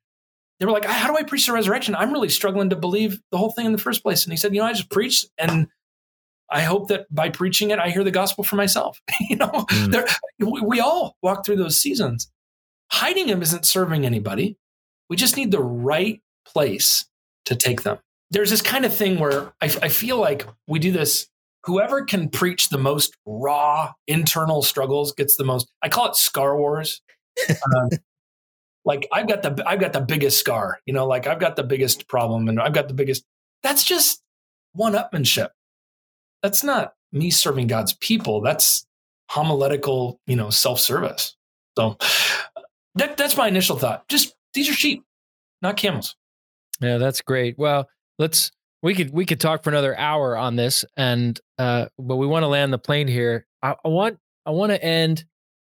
they were like, How do I preach the resurrection? I'm really struggling to believe the whole thing in the first place. And he said, You know, I just preached and I hope that by preaching it, I hear the gospel for myself. you know, Mm. there, we, we all walk through those seasons. Hiding them isn't serving anybody. We just need the right place to take them. There's this kind of thing where I, I feel like we do this. Whoever can preach the most raw internal struggles gets the most. I call it scar wars. Um, like I've got the I've got the biggest scar. You know, like I've got the biggest problem, and I've got the biggest. That's just one-upmanship. That's not me serving God's people. That's homiletical, you know, self-service. So that, that's my initial thought. Just these are sheep, not camels. Yeah, that's great. Well, let's we could we could talk for another hour on this, and uh, but we want to land the plane here. I, I want I want to end.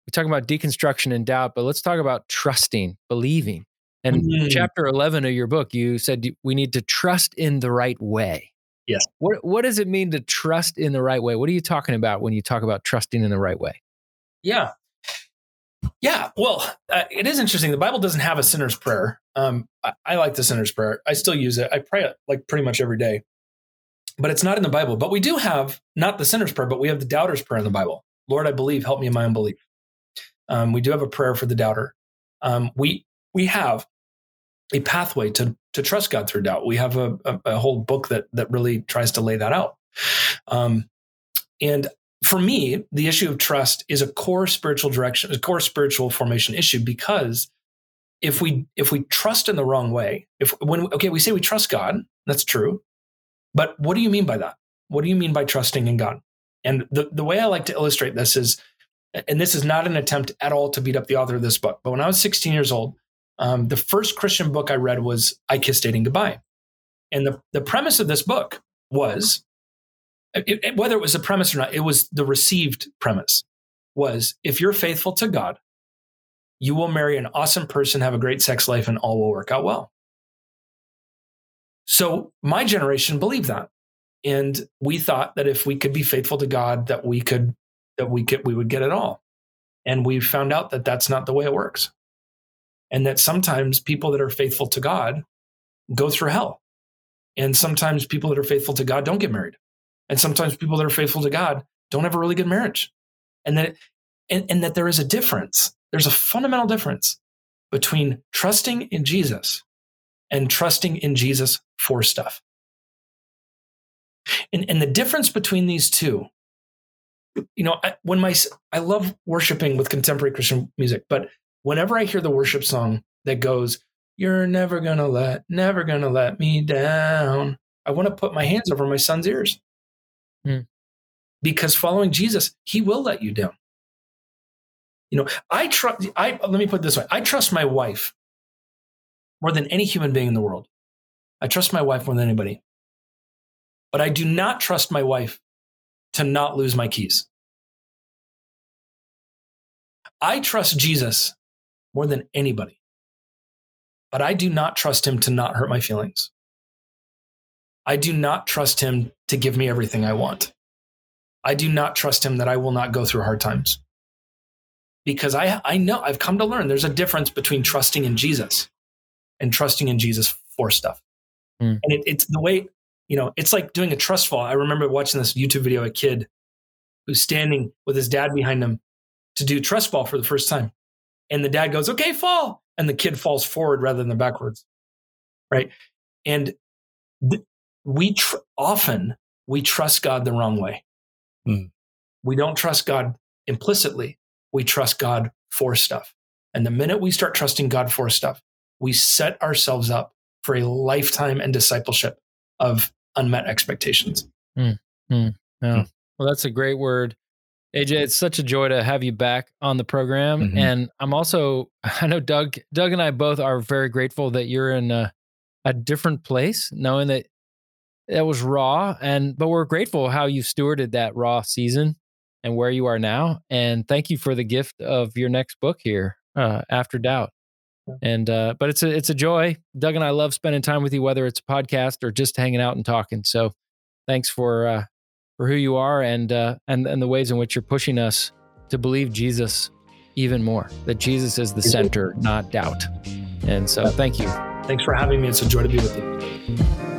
We talk about deconstruction and doubt, but let's talk about trusting, believing. And Mm. chapter eleven of your book, you said we need to trust in the right way. Yes. What What does it mean to trust in the right way? What are you talking about when you talk about trusting in the right way? Yeah. Yeah, well, uh, it is interesting. The Bible doesn't have a sinner's prayer. Um, I, I, like the sinner's prayer. I still use it. I pray it like pretty much every day, but it's not in the Bible. But we do have not the sinner's prayer, but we have the doubter's prayer in the Bible. Lord, I believe. Help me in my unbelief. Um, we do have a prayer for the doubter. Um, we we have a pathway to to trust God through doubt. We have a, a, a whole book that that really tries to lay that out. Um, and for me, the issue of trust is a core spiritual direction, a core spiritual formation issue because if we if we trust in the wrong way, if when okay, we say we trust God, that's true. But what do you mean by that? What do you mean by trusting in God? And the, the way I like to illustrate this is, and this is not an attempt at all to beat up the author of this book, but when I was 16 years old, um, the first Christian book I read was I Kissed Dating Goodbye. And the, the premise of this book was it, it, whether it was a premise or not, it was the received premise was if you're faithful to God, you will marry an awesome person, have a great sex life, and all will work out well. So my generation believed that. And we thought that if we could be faithful to God, that we could, that we could, we would get it all. And we found out that that's not the way it works. And that sometimes people that are faithful to God go through hell. And sometimes people that are faithful to God don't get married. And sometimes people that are faithful to God don't have a really good marriage. And that, and, and that there is a difference. There's a fundamental difference between trusting in Jesus and trusting in Jesus for stuff. And, and the difference between these two, you know, I, when my, I love worshiping with contemporary Christian music, but whenever I hear the worship song that goes, You're never gonna let, never gonna let me down, I want to put my hands over my son's ears. Mm. Because following Jesus, he will let you down. You know, I trust, I, let me put it this way I trust my wife more than any human being in the world. I trust my wife more than anybody. But I do not trust my wife to not lose my keys. I trust Jesus more than anybody, but I do not trust him to not hurt my feelings. I do not trust him to give me everything I want. I do not trust him that I will not go through hard times. Because I, I know, I've come to learn there's a difference between trusting in Jesus and trusting in Jesus for stuff. Mm. And it, it's the way, you know, it's like doing a trust fall. I remember watching this YouTube video, a kid who's standing with his dad behind him to do trust fall for the first time. And the dad goes, okay, fall. And the kid falls forward rather than backwards. Right. And th- we tr- often we trust God the wrong way. Mm. We don't trust God implicitly. We trust God for stuff. And the minute we start trusting God for stuff, we set ourselves up for a lifetime and discipleship of unmet expectations. Mm. Mm. Yeah. Well, that's a great word. AJ, it's such a joy to have you back on the program. Mm-hmm. And I'm also, I know Doug, Doug and I both are very grateful that you're in a, a different place, knowing that that was raw and but we're grateful how you stewarded that raw season and where you are now and thank you for the gift of your next book here uh, after doubt. And uh, but it's a it's a joy. Doug and i love spending time with you whether it's a podcast or just hanging out and talking so thanks for uh, for who you are and uh, and and the ways in which you're pushing us to believe jesus even more that jesus is the center not doubt. And so thank you. Thanks for having me. It's a joy to be with you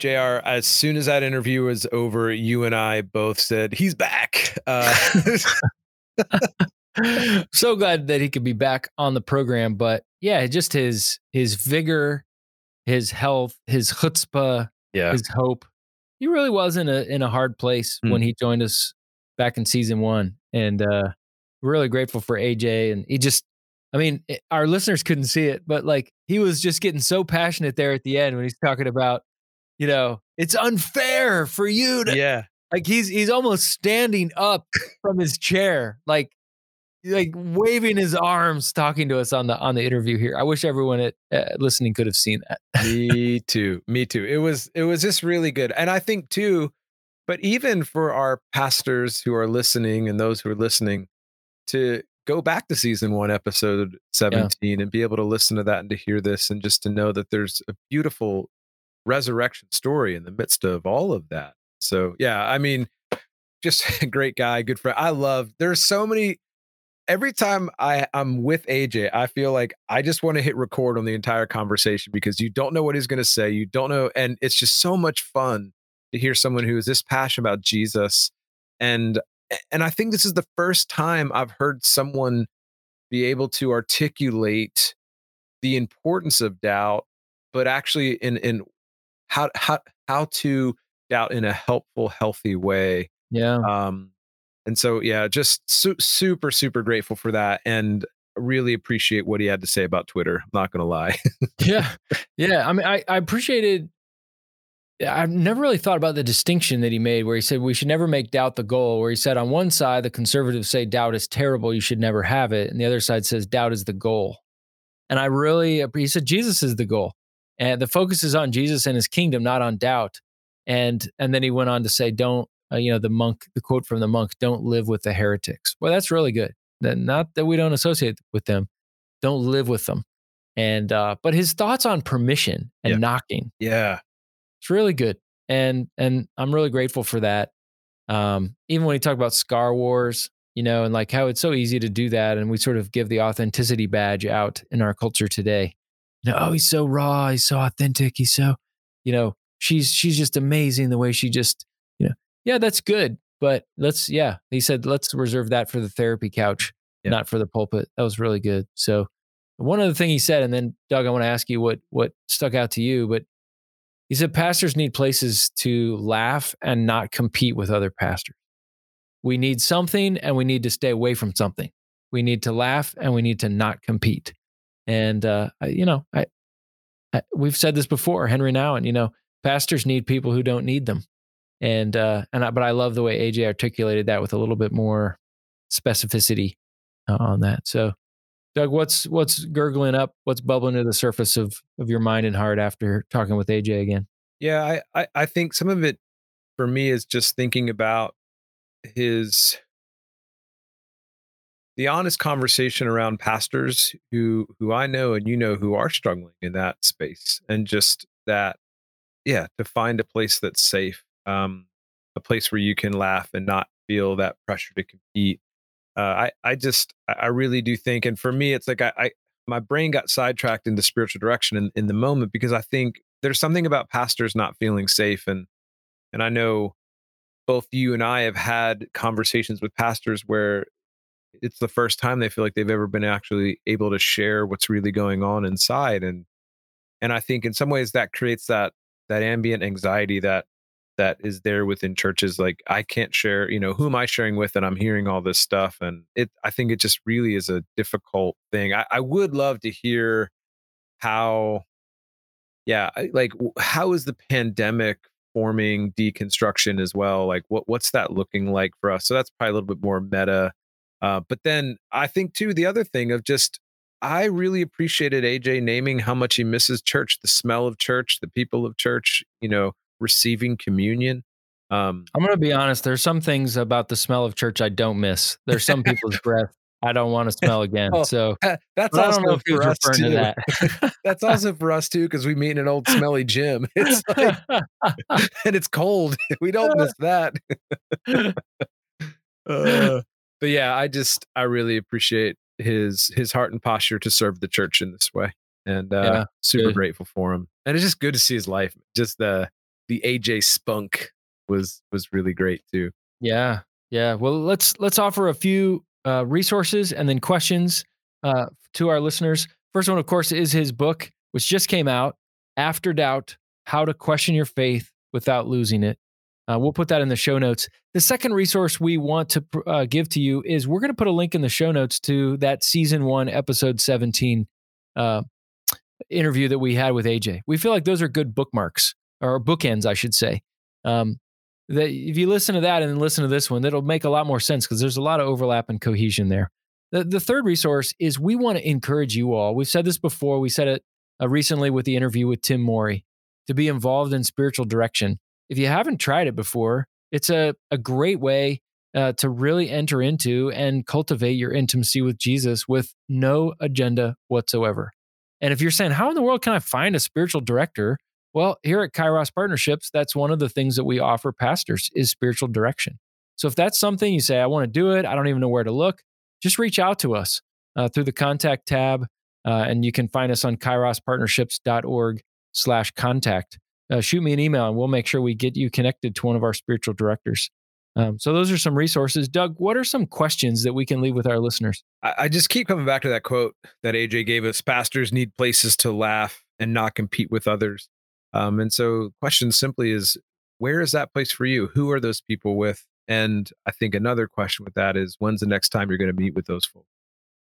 JR, as soon as that interview was over, you and I both said, he's back. Uh, so glad that he could be back on the program. But yeah, just his his vigor, his health, his chutzpah, yeah. his hope. He really was in a in a hard place mm. when he joined us back in season one. And uh really grateful for AJ. And he just I mean, it, our listeners couldn't see it, but like he was just getting so passionate there at the end when he's talking about you know, it's unfair for you to Yeah. Like he's he's almost standing up from his chair, like like waving his arms, talking to us on the on the interview here. I wish everyone at, uh, listening could have seen that. Me too. Me too. It was it was just really good, and I think too. But even for our pastors who are listening and those who are listening, to go back to season one, episode 17, yeah. and be able to listen to that and to hear this and just to know that there's a beautiful resurrection story in the midst of all of that. So, yeah, I mean, just a great guy, good friend. I love, there's so many. Every time I, I'm with AJ, I feel like I just want to hit record on the entire conversation because you don't know what he's going to say. You don't know. And it's just so much fun to hear someone who is this passionate about Jesus. And and I think this is the first time I've heard someone be able to articulate the importance of doubt, but actually in in how how how to doubt in a helpful, healthy way. Yeah. Um, and so yeah, just su- super super grateful for that, and really appreciate what he had to say about Twitter. I'm not gonna lie. yeah, yeah. I mean, I I appreciated I've never really thought about the distinction that he made where he said we should never make doubt the goal, where he said on one side, the conservatives say doubt is terrible, you should never have it. And the other side says doubt is the goal. And I really, he said Jesus is the goal. And the focus is on Jesus and his kingdom, not on doubt. And and then he went on to say, don't, uh, you know, the monk, the quote from the monk, don't live with the heretics. Well, that's really good. That not that we don't associate with them, don't live with them. And uh, but his thoughts on permission and yeah. knocking. Yeah it's really good, and and I'm really grateful for that. Um, even when you talk about Scar Wars, you know, and like how it's so easy to do that, and we sort of give the authenticity badge out in our culture today. Oh, he's so raw, he's so authentic, he's so, you know, she's she's just amazing the way she just, you know, yeah, that's good, but let's, yeah, he said let's reserve that for the therapy couch, yeah. not for the pulpit. That was really good. So one other thing he said, and then Doug, I want to ask you what what stuck out to you, but he said pastors need places to laugh and not compete with other pastors. We need something and we need to stay away from something. We need to laugh and we need to not compete. And, uh, you know, I, I, we've said this before, Henri Nouwen, you know, pastors need people who don't need them. And, uh, and I, but I love the way AJ articulated that with a little bit more specificity uh, on that. So Doug, what's what's gurgling up? What's bubbling to the surface of of your mind and heart after talking with AJ again? Yeah, I I, I think some of it for me is just thinking about his the honest conversation around pastors who who I know and you know who are struggling in that space and just that yeah to find a place that's safe um a place where you can laugh and not feel that pressure to compete uh, I I just I really do think, and for me, it's like I, I my brain got sidetracked into spiritual direction in, in the moment because I think there's something about pastors not feeling safe, and and I know both you and I have had conversations with pastors where it's the first time they feel like they've ever been actually able to share what's really going on inside, and and I think in some ways that creates that that ambient anxiety that that is there within churches like i can't share you know who am i sharing with and i'm hearing all this stuff? And it i think it just really is a difficult thing. I, I would love to hear how yeah like how is the pandemic forming deconstruction as well? Like what what's that looking like for us? So that's probably a little bit more meta uh, but then i think too the other thing of just I really appreciated AJ naming how much he misses church, the smell of church, the people of church, you know, receiving communion. Um, I'm going to be honest. There's some things about the smell of church I don't miss. There's some people's breath I don't want to smell again. Well, so that's also for us too. That. that's also for us too because we meet in an old smelly gym. It's like, and it's cold. We don't miss that. uh, but yeah, I just I really appreciate his his heart and posture to serve the church in this way, and uh, yeah, super good. grateful for him. And it's just good to see his life. Just the the AJ spunk was was really great too. Yeah, yeah. Well, let's let's offer a few uh, resources and then questions uh, to our listeners. First one, of course, is his book, which just came out, After Doubt: How to Question Your Faith Without Losing It. Uh, we'll put that in the show notes. The second resource we want to uh, give to you is we're going to put a link in the show notes to that season one, episode 17 uh, interview that we had with AJ. We feel like those are good bookmarks or bookends, I should say. Um, that if you listen to that and listen to this one, that'll make a lot more sense because there's a lot of overlap and cohesion there. The, the third resource is we want to encourage you all. We've said this before. We said it uh, recently with the interview with Tim Morey to be involved in spiritual direction. If you haven't tried it before, it's a, a great way uh, to really enter into and cultivate your intimacy with Jesus with no agenda whatsoever. And if you're saying, how in the world can I find a spiritual director? Well, here at Kairos Partnerships, that's one of the things that we offer pastors is spiritual direction. So if that's something you say, I want to do it, I don't even know where to look, just reach out to us uh, through the contact tab. Uh, and you can find us on kairospartnerships.org slash contact. Uh, shoot me an email and we'll make sure we get you connected to one of our spiritual directors. Um, so those are some resources. Doug, what are some questions that we can leave with our listeners? I, I just keep coming back to that quote that AJ gave us. Pastors need places to laugh and not compete with others. Um, and so question simply is, where is that place for you? Who are those people with? And I think another question with that is, when's the next time you're going to meet with those folks?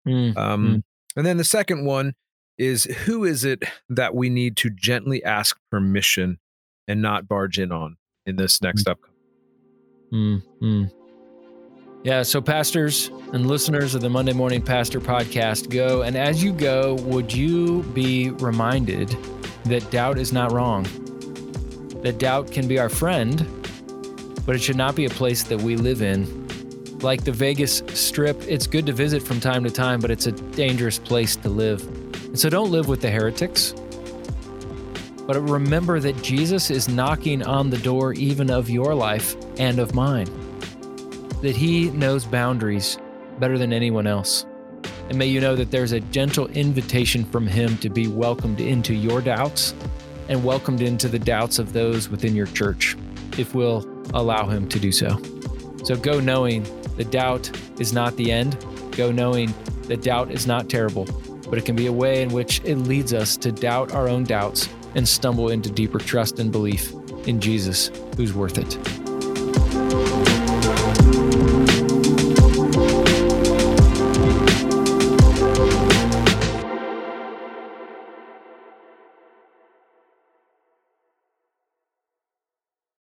Mm, um. And then the second one is, who is it that we need to gently ask permission and not barge in on in this next mm. upcoming? Mm, yeah, so pastors and listeners of the Monday Morning Pastor podcast, go. And as you go, would you be reminded that doubt is not wrong? That doubt can be our friend, but it should not be a place that we live in. Like the Vegas Strip, it's good to visit from time to time, but it's a dangerous place to live. And so don't live with the heretics. But remember that Jesus is knocking on the door even of your life and of mine. That he knows boundaries better than anyone else. And may you know that there's a gentle invitation from him to be welcomed into your doubts and welcomed into the doubts of those within your church, if we'll allow him to do so. So go knowing the doubt is not the end. Go knowing that doubt is not terrible, but it can be a way in which it leads us to doubt our own doubts and stumble into deeper trust and belief in Jesus, who's worth it.